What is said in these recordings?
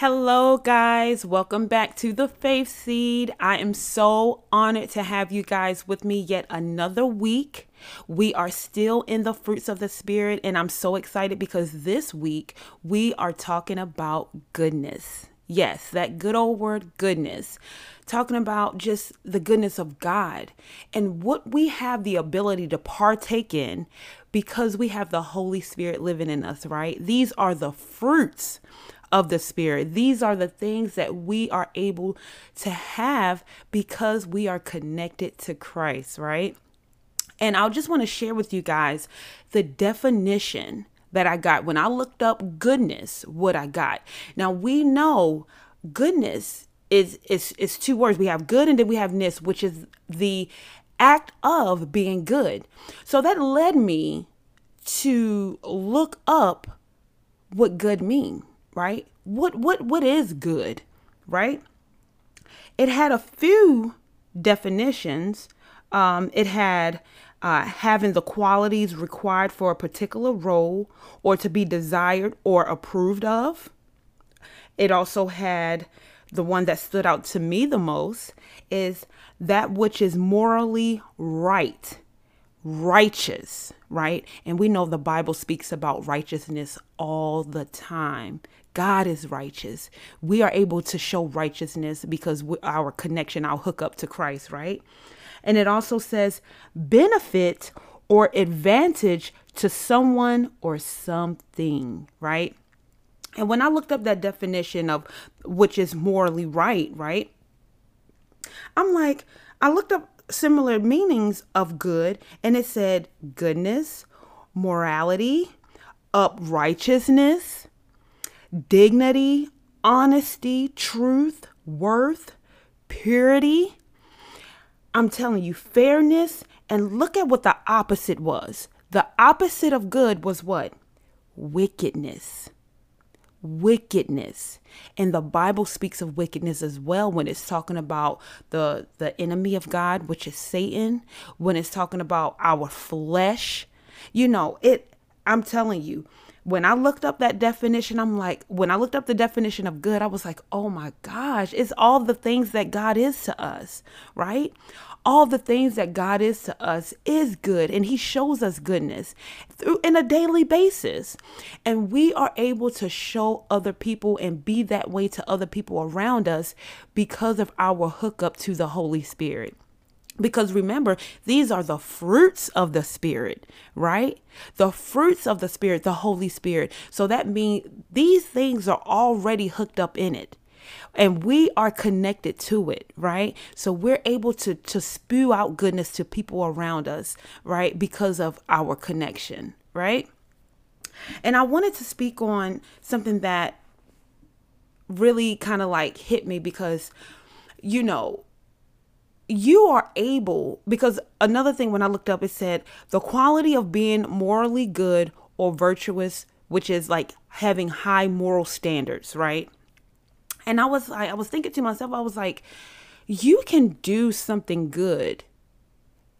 Hello, guys. Welcome back to the Faith Seed. I am so honored to have you guys with me yet another week. We are still in the fruits of the Spirit, and I'm so excited because this week we are talking about goodness. Yes, that good old word, goodness. Talking about just the goodness of God and what we have the ability to partake in because we have the Holy Spirit living in us, right? These are the fruits of the Spirit. These are the things that we are able to have because we are connected to Christ, right? And I just want to share with you guys the definition that I got when I looked up goodness, what I got. Now we know goodness is is is two words. We have good and then we have ness, which is the act of being good. So that led me to look up what good mean right? What what what is good, right? It had a few definitions. Um, it had uh, having the qualities required for a particular role or to be desired or approved of. It also had the one that stood out to me the most is that which is morally right, righteous, right? And we know the Bible speaks about righteousness all the time. God is righteous. We are able to show righteousness because our connection, our hookup to Christ, right? And it also says benefit or advantage to someone or something, right? And when I looked up that definition of which is morally right, right? I'm like, I looked up similar meanings of good and it said goodness, morality, uprightness, dignity, honesty, truth, worth, purity. I'm telling you, fairness. And look at what the opposite was. The opposite of good was what? Wickedness. Wickedness. And the Bible speaks of wickedness as well when it's talking about the the enemy of God, which is Satan, when it's talking about our flesh. You know, it I'm telling you, when I looked up that definition, I'm like, when I looked up the definition of good, I was like, oh my gosh, it's all the things that God is to us, right? All the things that God is to us is good, and He shows us goodness through in a daily basis. And we are able to show other people and be that way to other people around us because of our hookup to the Holy Spirit. Because remember, these are the fruits of the Spirit, right? The fruits of the Spirit, the Holy Spirit. So that means these things are already hooked up in it. And we are connected to it, right? So we're able to to spew out goodness to people around us, right? Because of our connection, right? And I wanted to speak on something that really kind of like hit me because you know, you are able because another thing when I looked up it said the quality of being morally good or virtuous, which is like having high moral standards, right? And I was like I was thinking to myself I was like you can do something good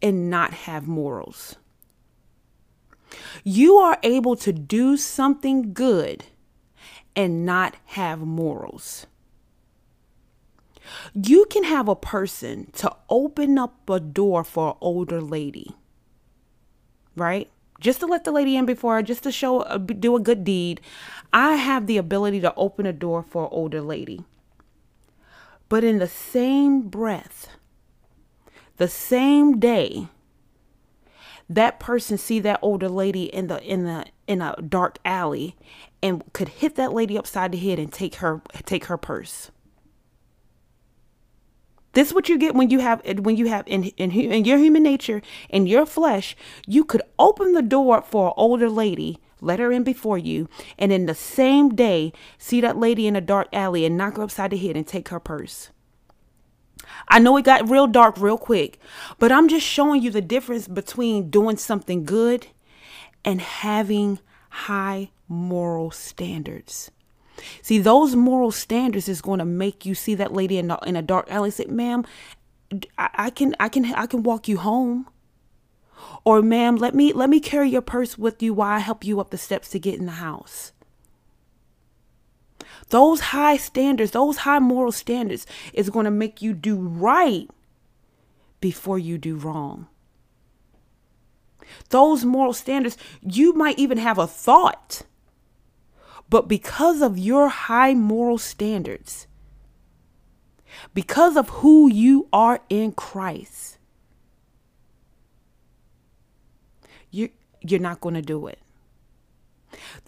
and not have morals. You are able to do something good and not have morals. You can have a person to open up a door for an older lady, right? Just to let the lady in before, just to show, uh, do a good deed. I have the ability to open a door for an older lady. But in the same breath, the same day, that person see that older lady in the in the in a dark alley and could hit that lady upside the head and take her take her purse this is what you get when you have when you have in, in in your human nature in your flesh. You could open the door for an older lady, let her in before you, and in the same day see that lady in a dark alley and knock her upside the head and take her purse. I know it got real dark real quick, but I'm just showing you the difference between doing something good and having high moral standards. See, those moral standards is going to make you see that lady in, a, in a dark alley say, ma'am, I, I can, I can, I can walk you home. Or ma'am, let me, let me carry your purse with you while I help you up the steps to get in the house. Those high standards, those high moral standards is going to make you do right before you do wrong. Those moral standards, you might even have a thought, but because of your high moral standards, because of who you are in Christ, you you're not going to do it.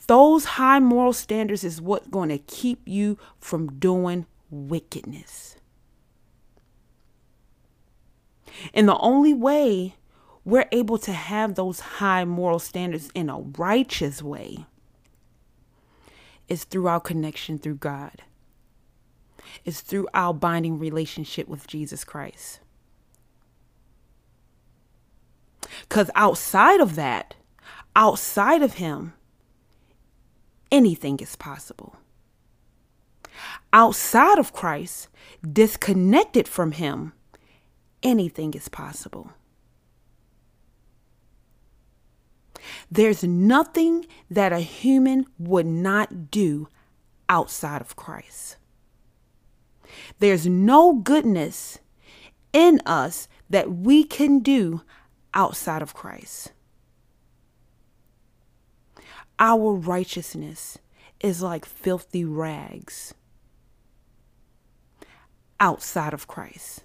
Those high moral standards is what's going to keep you from doing wickedness. And the only way we're able to have those high moral standards in a righteous way is through our connection through God. It's through our binding relationship with Jesus Christ. Because outside of that, outside of Him, anything is possible. Outside of Christ, disconnected from Him, anything is possible. There's nothing that a human would not do outside of Christ. There's no goodness in us that we can do outside of Christ. Our righteousness is like filthy rags outside of Christ.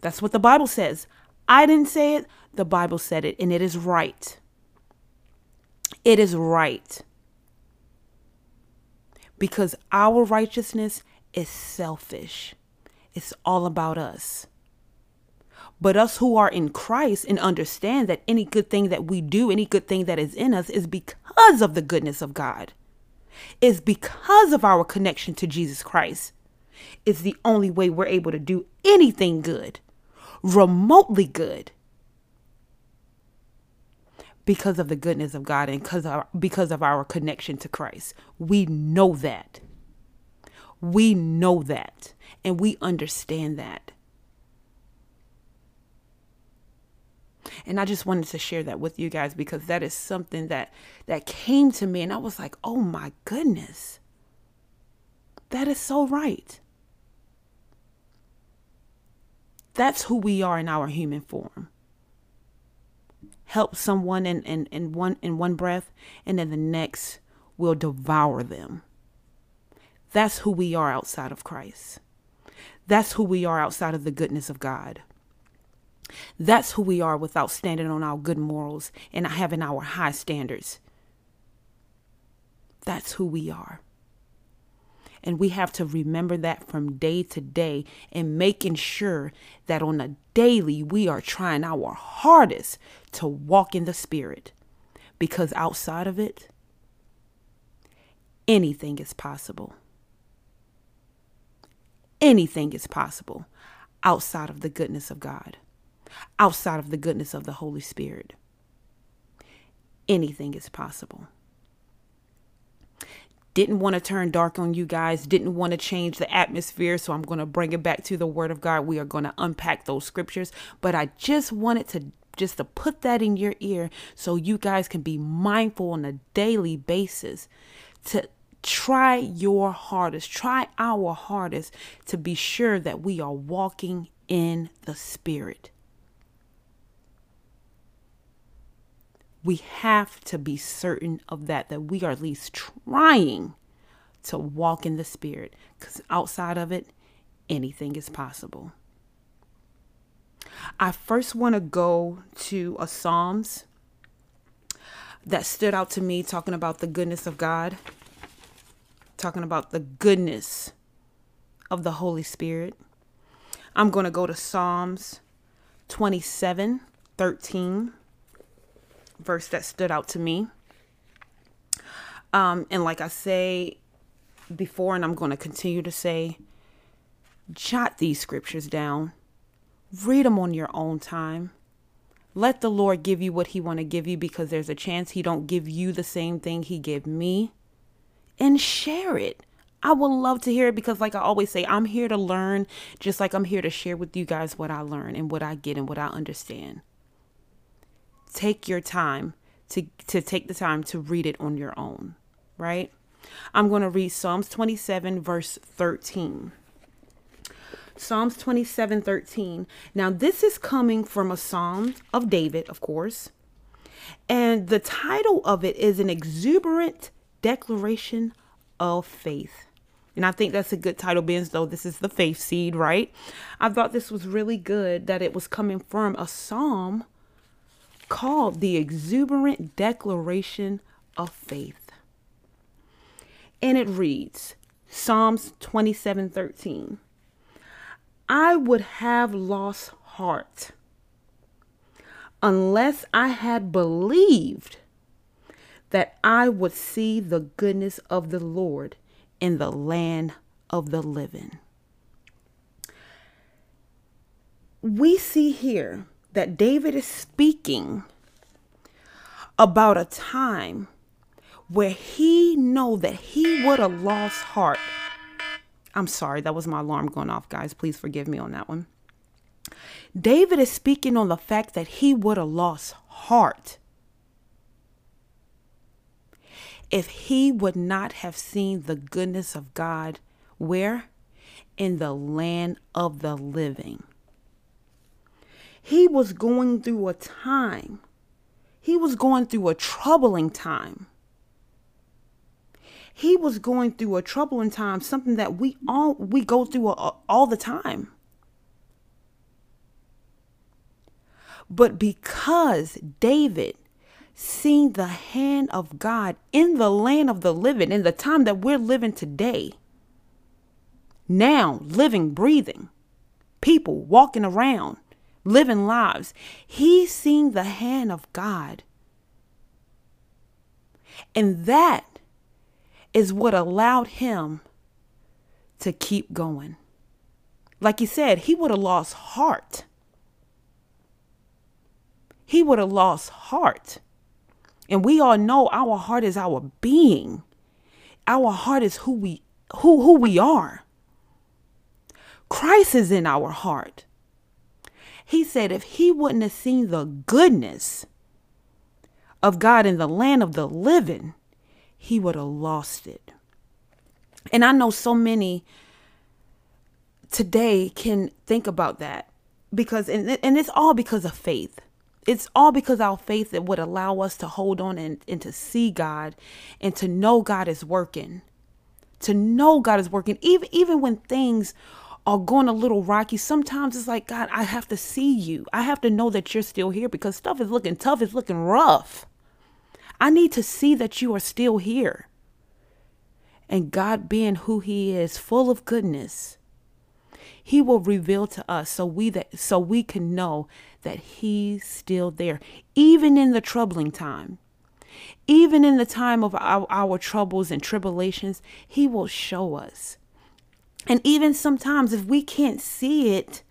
That's what the Bible says. I didn't say it, the Bible said it, and it is right. It is right. Because our righteousness is selfish, it's all about us. But us who are in Christ and understand that any good thing that we do, any good thing that is in us, is because of the goodness of God. Is because of our connection to Jesus Christ. It's the only way we're able to do anything good, remotely good, because of the goodness of God and because of, because of our connection to Christ. We know that. We know that. And we understand that. and i just wanted to share that with you guys because that is something that that came to me and i was like oh my goodness that is so right that's who we are in our human form help someone in, in, in one in one breath and then the next will devour them that's who we are outside of christ that's who we are outside of the goodness of god that's who we are without standing on our good morals and having our high standards. That's who we are. And we have to remember that from day to day and making sure that on a daily we are trying our hardest to walk in the Spirit. Because outside of it, anything is possible. Anything is possible outside of the goodness of God outside of the goodness of the Holy Spirit. Anything is possible. Didn't want to turn dark on you guys, didn't want to change the atmosphere, so I'm going to bring it back to the Word of God. We are going to unpack those scriptures, but I just wanted to just to put that in your ear so you guys can be mindful on a daily basis to try your hardest, try our hardest to be sure that we are walking in the Spirit. we have to be certain of that, that we are at least trying to walk in the Spirit, because outside of it, anything is possible. I first want to go to a Psalms that stood out to me talking about the goodness of God, talking about the goodness of the Holy Spirit. I'm going to go to Psalms 27 13 verse that stood out to me. Um, and like I say before, and I'm going to continue to say, jot these scriptures down, read them on your own time. Let the Lord give you what He want to give you because there's a chance He don't give you the same thing He gave me, and share it. I would love to hear it because, like I always say, I'm here to learn, just like I'm here to share with you guys what I learn and what I get and what I understand take your time to to take the time to read it on your own, right? I'm going to read Psalms 27, verse 13. Psalms 27, 13. Now, this is coming from a psalm of David, of course. And the title of it is an exuberant declaration of faith. And I think that's a good title, being though this is the faith seed, right? I thought this was really good that it was coming from a psalm called the exuberant declaration of faith. And it reads Psalms 27 13. I would have lost heart unless I had believed that I would see the goodness of the Lord in the land of the living. We see here that David is speaking about a time where he know that he would have lost heart. I'm sorry, that was my alarm going off, guys. Please forgive me on that one. David is speaking on the fact that he would have lost heart if he would not have seen the goodness of God where? In the land of the living. He was going through a time, he was going through a troubling time. He was going through a troubling time, something that we all we go through uh, all the time. But because David seen the hand of God in the land of the living, in the time that we're living today, now living, breathing, people walking around, living lives, he's seen the hand of God. And that is what allowed him to keep going. Like he said, he would have lost heart he would have lost heart. And we all know our heart is our being. Our heart is who we who who we are. Christ is in our heart. He said if he wouldn't have seen the goodness of God in the land of the living, he would have lost it. And I know so many today can think about that because and, and it's all because of faith it's all because our faith that would allow us to hold on and, and to see God and to know God is working. To know God is working. Even even when things are going a little rocky, sometimes it's like, God, I have to see you. I have to know that you're still here because stuff is looking tough, it's looking rough. I need to see that you are still here. And God being who He is, full of goodness, he will reveal to us so we that so we can know that he's still there. Even in the troubling time even in the time of our, our troubles and tribulations he will show us. And even sometimes if we can't see it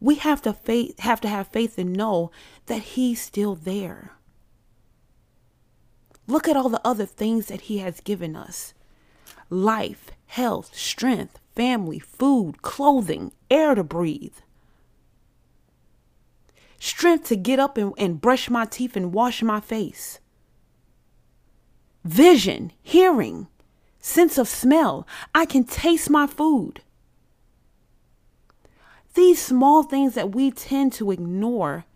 we have to faith have to have faith and know that he's still there look at all the other things that he has given us life health strength family, food, clothing, air to breathe. Strength to get up and, and brush my teeth and wash my face. Vision, hearing, sense of smell. I can taste my food. These small things that we tend to ignore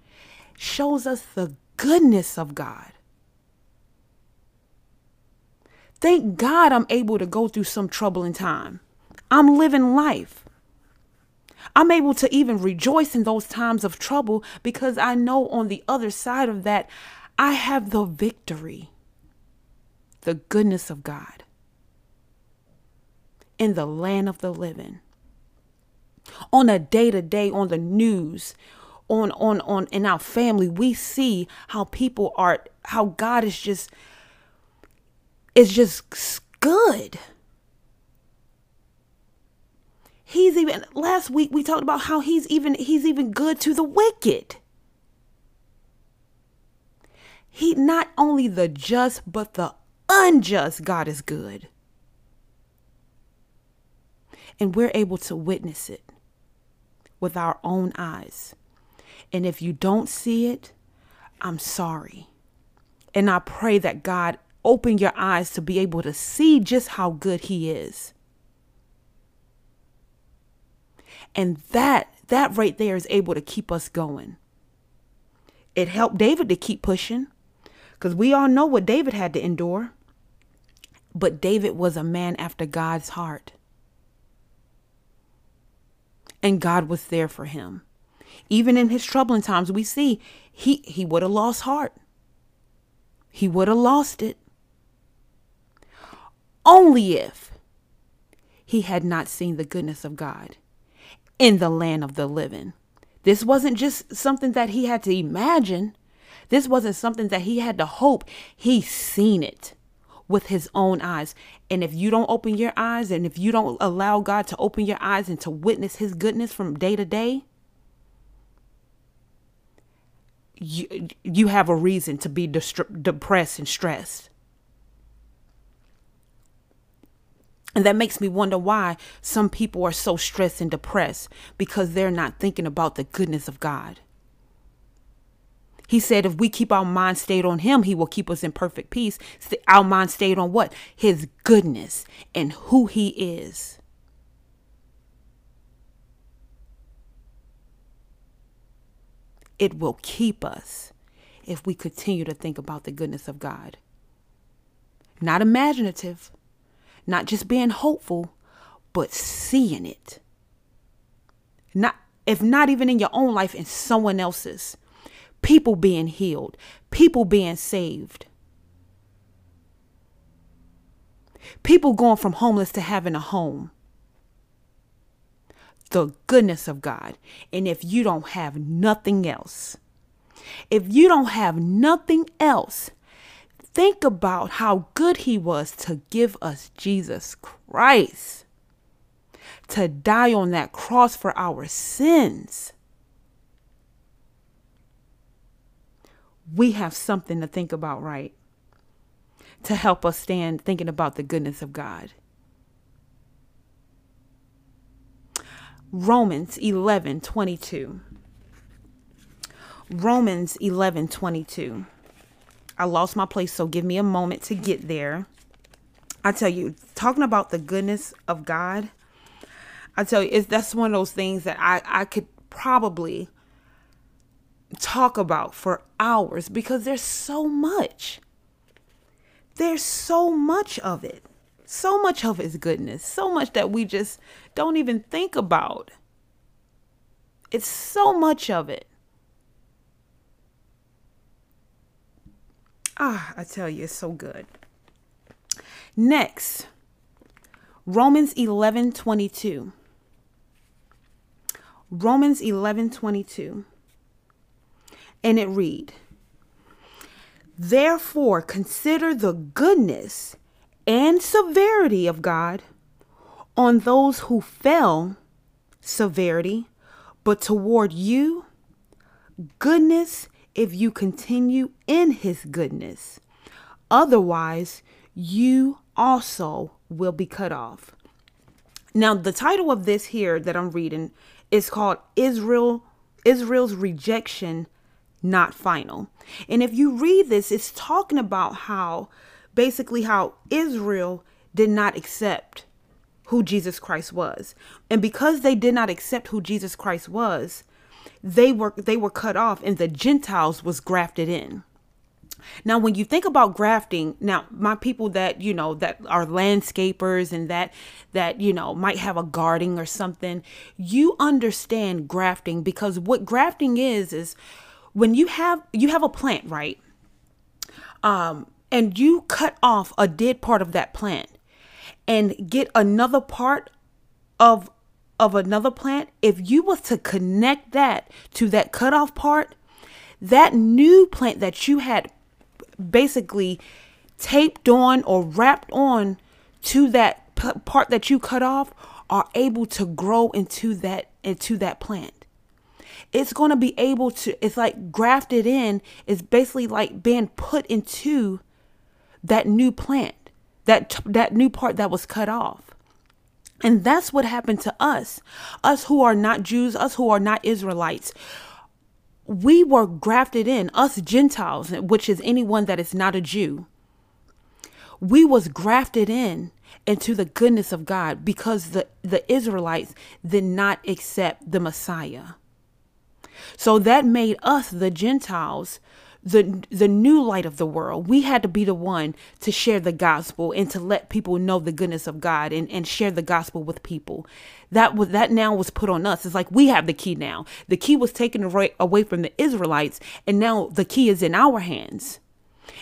shows us the goodness of God. Thank God I'm able to go through some troubling time. I'm living life. I'm able to even rejoice in those times of trouble because I know on the other side of that, I have the victory, the goodness of God in the land of the living. On a day to day, on the news, on on on in our family, we see how people are, how God is just is just good. He's even last week we talked about how he's even he's even good to the wicked. He not only the just but the unjust God is good. And we're able to witness it with our own eyes. And if you don't see it, I'm sorry. And I pray that God open your eyes to be able to see just how good he is. And that that right there is able to keep us going. It helped David to keep pushing cuz we all know what David had to endure. But David was a man after God's heart. And God was there for him. Even in his troubling times, we see he, he would have lost heart. He would have lost it. Only if he had not seen the goodness of God in the land of the living. This wasn't just something that he had to imagine. This wasn't something that he had to hope. He seen it with his own eyes. And if you don't open your eyes and if you don't allow God to open your eyes and to witness his goodness from day to day, you, you have a reason to be depressed and stressed. And that makes me wonder why some people are so stressed and depressed because they're not thinking about the goodness of God. He said, if we keep our mind stayed on Him, He will keep us in perfect peace. Our mind stayed on what? His goodness and who He is. it will keep us if we continue to think about the goodness of God. Not imaginative, not just being hopeful, but seeing it. Not if not even in your own life in someone else's. People being healed, people being saved. People going from homeless to having a home the goodness of God. And if you don't have nothing else, if you don't have nothing else, think about how good He was to give us Jesus Christ, to die on that cross for our sins. We have something to think about, right? To help us stand thinking about the goodness of God. Romans 11 22. Romans 11 22. I lost my place, so give me a moment to get there. I tell you, talking about the goodness of God, I tell you, it's that's one of those things that I, I could probably talk about for hours because there's so much. There's so much of it. So much of his goodness, so much that we just don't even think about. It's so much of it. Ah, I tell you, it's so good. Next, Romans 11 22. Romans 11 22. And it read, Therefore, consider the goodness and severity of God on those who fell, severity, but toward you, goodness if you continue in his goodness. Otherwise, you also will be cut off. Now, the title of this here that I'm reading is called Israel Israel's rejection not final. And if you read this, it's talking about how basically how Israel did not accept who Jesus Christ was. And because they did not accept who Jesus Christ was, they were they were cut off and the Gentiles was grafted in. Now when you think about grafting, now my people that, you know, that are landscapers and that that, you know, might have a garden or something, you understand grafting because what grafting is is when you have you have a plant, right? Um and you cut off a dead part of that plant and get another part of of another plant if you was to connect that to that cut off part that new plant that you had basically taped on or wrapped on to that p- part that you cut off are able to grow into that into that plant it's going to be able to it's like grafted in it's basically like being put into that new plant, that that new part that was cut off. And that's what happened to us. Us who are not Jews, us who are not Israelites. We were grafted in, us Gentiles, which is anyone that is not a Jew. we was grafted in into the goodness of God because the, the Israelites did not accept the Messiah. So that made us, the Gentiles, the the new light of the world. We had to be the one to share the gospel and to let people know the goodness of God and, and share the gospel with people. That was that now was put on us. It's like we have the key now. The key was taken away, from the Israelites, and now the key is in our hands.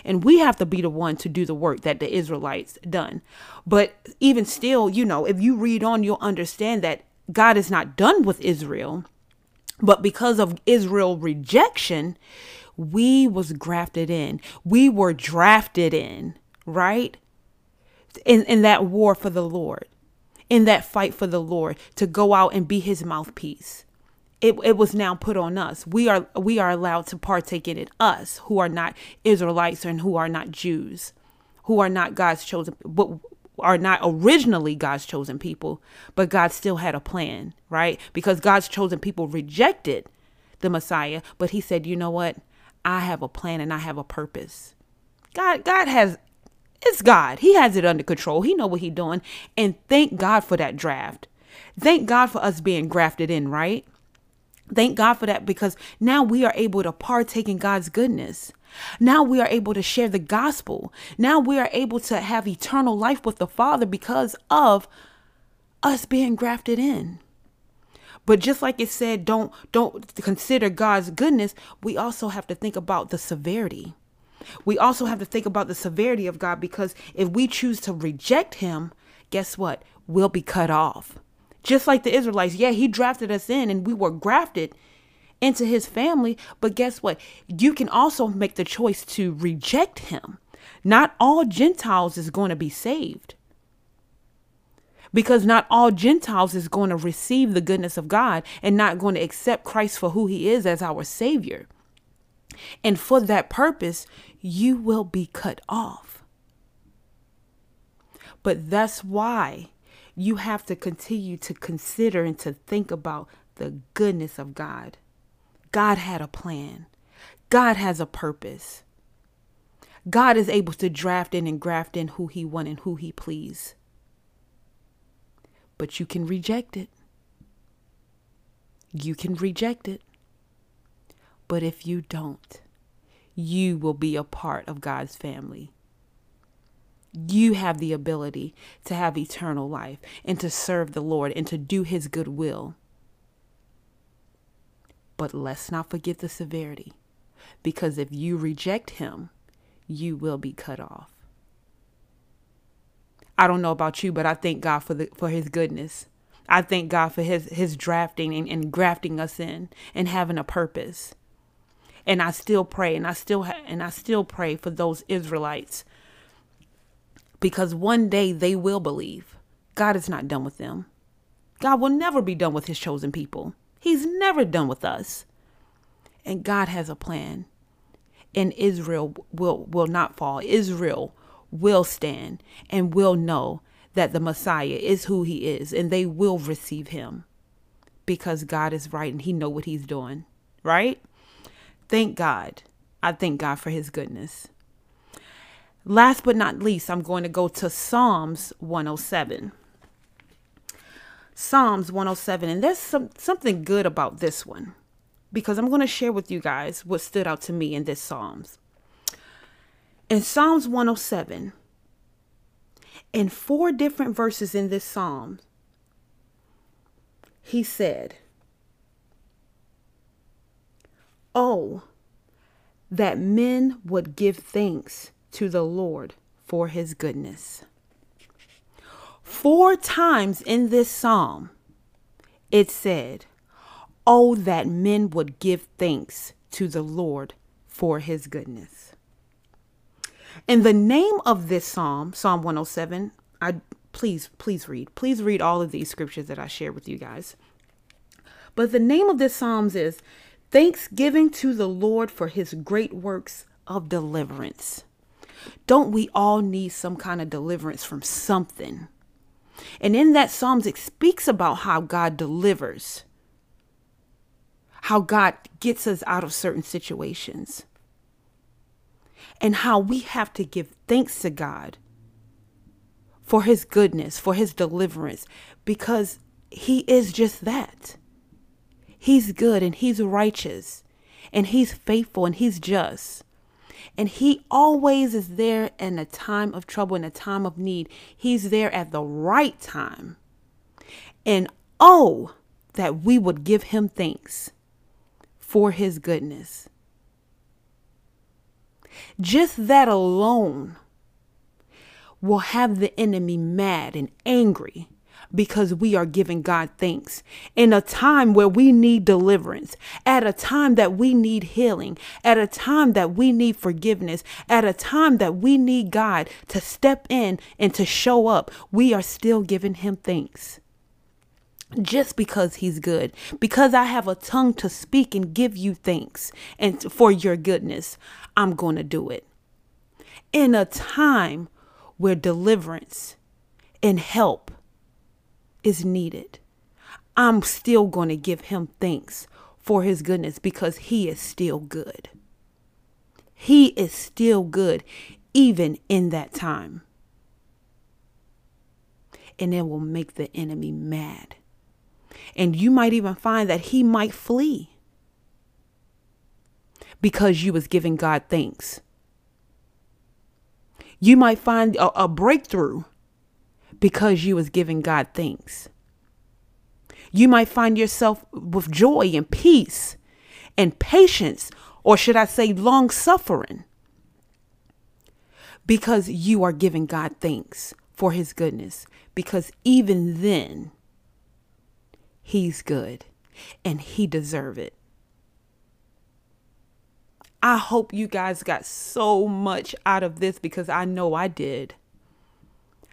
And we have to be the one to do the work that the Israelites done. But even still, you know, if you read on, you'll understand that God is not done with Israel. But because of Israel rejection, we was grafted in. We were drafted in, right? In in that war for the Lord. In that fight for the Lord to go out and be his mouthpiece it, it was now put on us. We are we are allowed to partake in it. Us who are not Israelites and who are not Jews, who are not God's chosen, but are not originally God's chosen people, but God still had a plan, right? Because God's chosen people rejected the Messiah, but He said, you know what? I have a plan and I have a purpose. God, God has it's God. He has it under control. He know what He's doing. And thank God for that draft. Thank God for us being grafted in, right? Thank God for that because now we are able to partake in God's goodness. Now we are able to share the gospel. Now we are able to have eternal life with the Father because of us being grafted in. But just like it said, don't don't consider God's goodness, we also have to think about the severity. We also have to think about the severity of God because if we choose to reject him, guess what? We'll be cut off. Just like the Israelites, yeah, he drafted us in and we were grafted into his family. But guess what? You can also make the choice to reject him. Not all Gentiles is going to be saved. Because not all Gentiles is going to receive the goodness of God and not going to accept Christ for who he is as our Savior. And for that purpose, you will be cut off. But that's why you have to continue to consider and to think about the goodness of God. God had a plan, God has a purpose. God is able to draft in and graft in who he want and who he please. But you can reject it. You can reject it. But if you don't, you will be a part of God's family you have the ability to have eternal life and to serve the Lord and to do his good will. But let's not forget the severity, because if you reject him, you will be cut off. I don't know about you, but I thank God for the for his goodness. I thank God for his his drafting and, and grafting us in and having a purpose. And I still pray and I still ha- and I still pray for those Israelites because one day they will believe. God is not done with them. God will never be done with his chosen people. He's never done with us. And God has a plan. And Israel will will not fall. Israel will stand and will know that the Messiah is who he is and they will receive him because God is right and he know what he's doing, right? Thank God. I thank God for his goodness. Last but not least, I'm going to go to Psalms 107. Psalms 107, and there's some, something good about this one because I'm going to share with you guys what stood out to me in this Psalms. In Psalms 107, in four different verses in this Psalm, he said, Oh, that men would give thanks to the Lord for his goodness. Four times in this psalm, it said, Oh, that men would give thanks to the Lord for his goodness. And the name of this psalm, Psalm 107, I please, please read. Please read all of these scriptures that I share with you guys. But the name of this psalms is Thanksgiving to the Lord for his great works of deliverance. Don't we all need some kind of deliverance from something? And in that Psalms, it speaks about how God delivers, how God gets us out of certain situations, and how we have to give thanks to God for his goodness, for his deliverance, because he is just that. He's good and he's righteous and he's faithful and he's just. And he always is there in a time of trouble, in a time of need. He's there at the right time. And oh, that we would give him thanks for his goodness. Just that alone will have the enemy mad and angry because we are giving God thanks in a time where we need deliverance, at a time that we need healing, at a time that we need forgiveness, at a time that we need God to step in and to show up. We are still giving Him thanks just because he's good because i have a tongue to speak and give you thanks and for your goodness i'm going to do it in a time where deliverance and help is needed. I'm still going to give him thanks for his goodness because he is still good. He is still good even in that time. And it will make the enemy mad. And you might even find that he might flee because you was giving God thanks you might find a, a breakthrough because you was giving God thanks. You might find yourself with joy and peace and patience, or should I say, long suffering, because you are giving God thanks for his goodness. Because even then, he's good and he deserve it. I hope you guys got so much out of this because I know I did.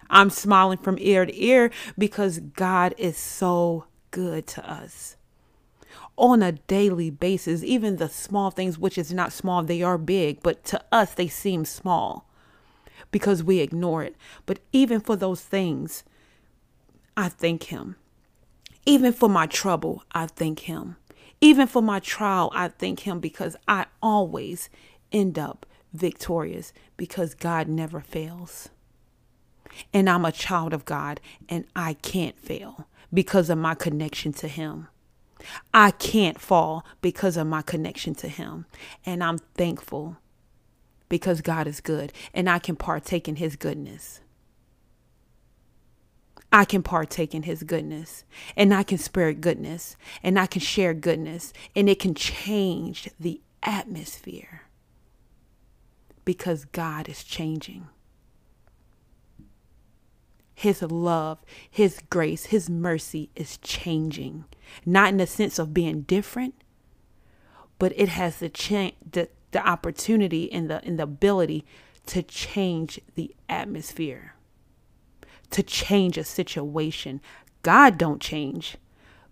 I'm smiling from ear to ear because God is so good to us on a daily basis. Even the small things, which is not small, they are big, but to us, they seem small because we ignore it. But even for those things, I thank Him. Even for my trouble, I thank Him. Even for my trial, I thank Him because I always end up victorious because God never fails. And I'm a child of God and I can't fail because of my connection to Him. I can't fall because of my connection to Him. And I'm thankful because God is good and I can partake in His goodness. I can partake in his goodness and I can spread goodness and I can share goodness and it can change the atmosphere because God is changing. His love, His grace, His mercy is changing. Not in the sense of being different, but it has the, cha- the, the opportunity and the, and the ability to change the atmosphere to change a situation. God don't change,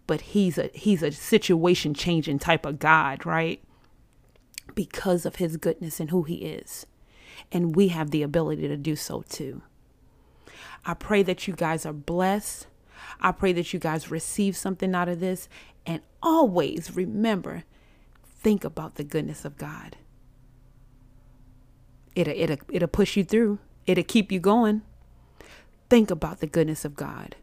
but he's a he's a situation changing type of God, right? Because of his goodness and who he is. And we have the ability to do so too. I pray that you guys are blessed. I pray that you guys receive something out of this and always remember think about the goodness of God. It'll, it'll, it'll push you through. It'll keep you going think about the goodness of God.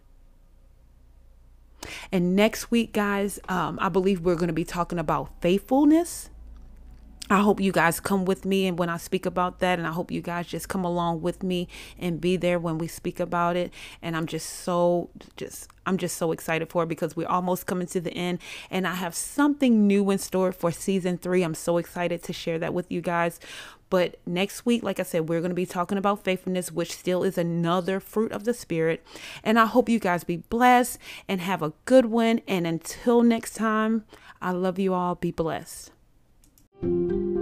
And next week, guys, um, I believe we're going to be talking about faithfulness. I hope you guys come with me and when I speak about that, and I hope you guys just come along with me and be there when we speak about it. And I'm just so, just, I'm just so excited for it because we're almost coming to the end, and I have something new in store for season three. I'm so excited to share that with you guys. But next week, like I said, we're going to be talking about faithfulness, which still is another fruit of the Spirit. And I hope you guys be blessed and have a good one. And until next time, I love you all. Be blessed. Música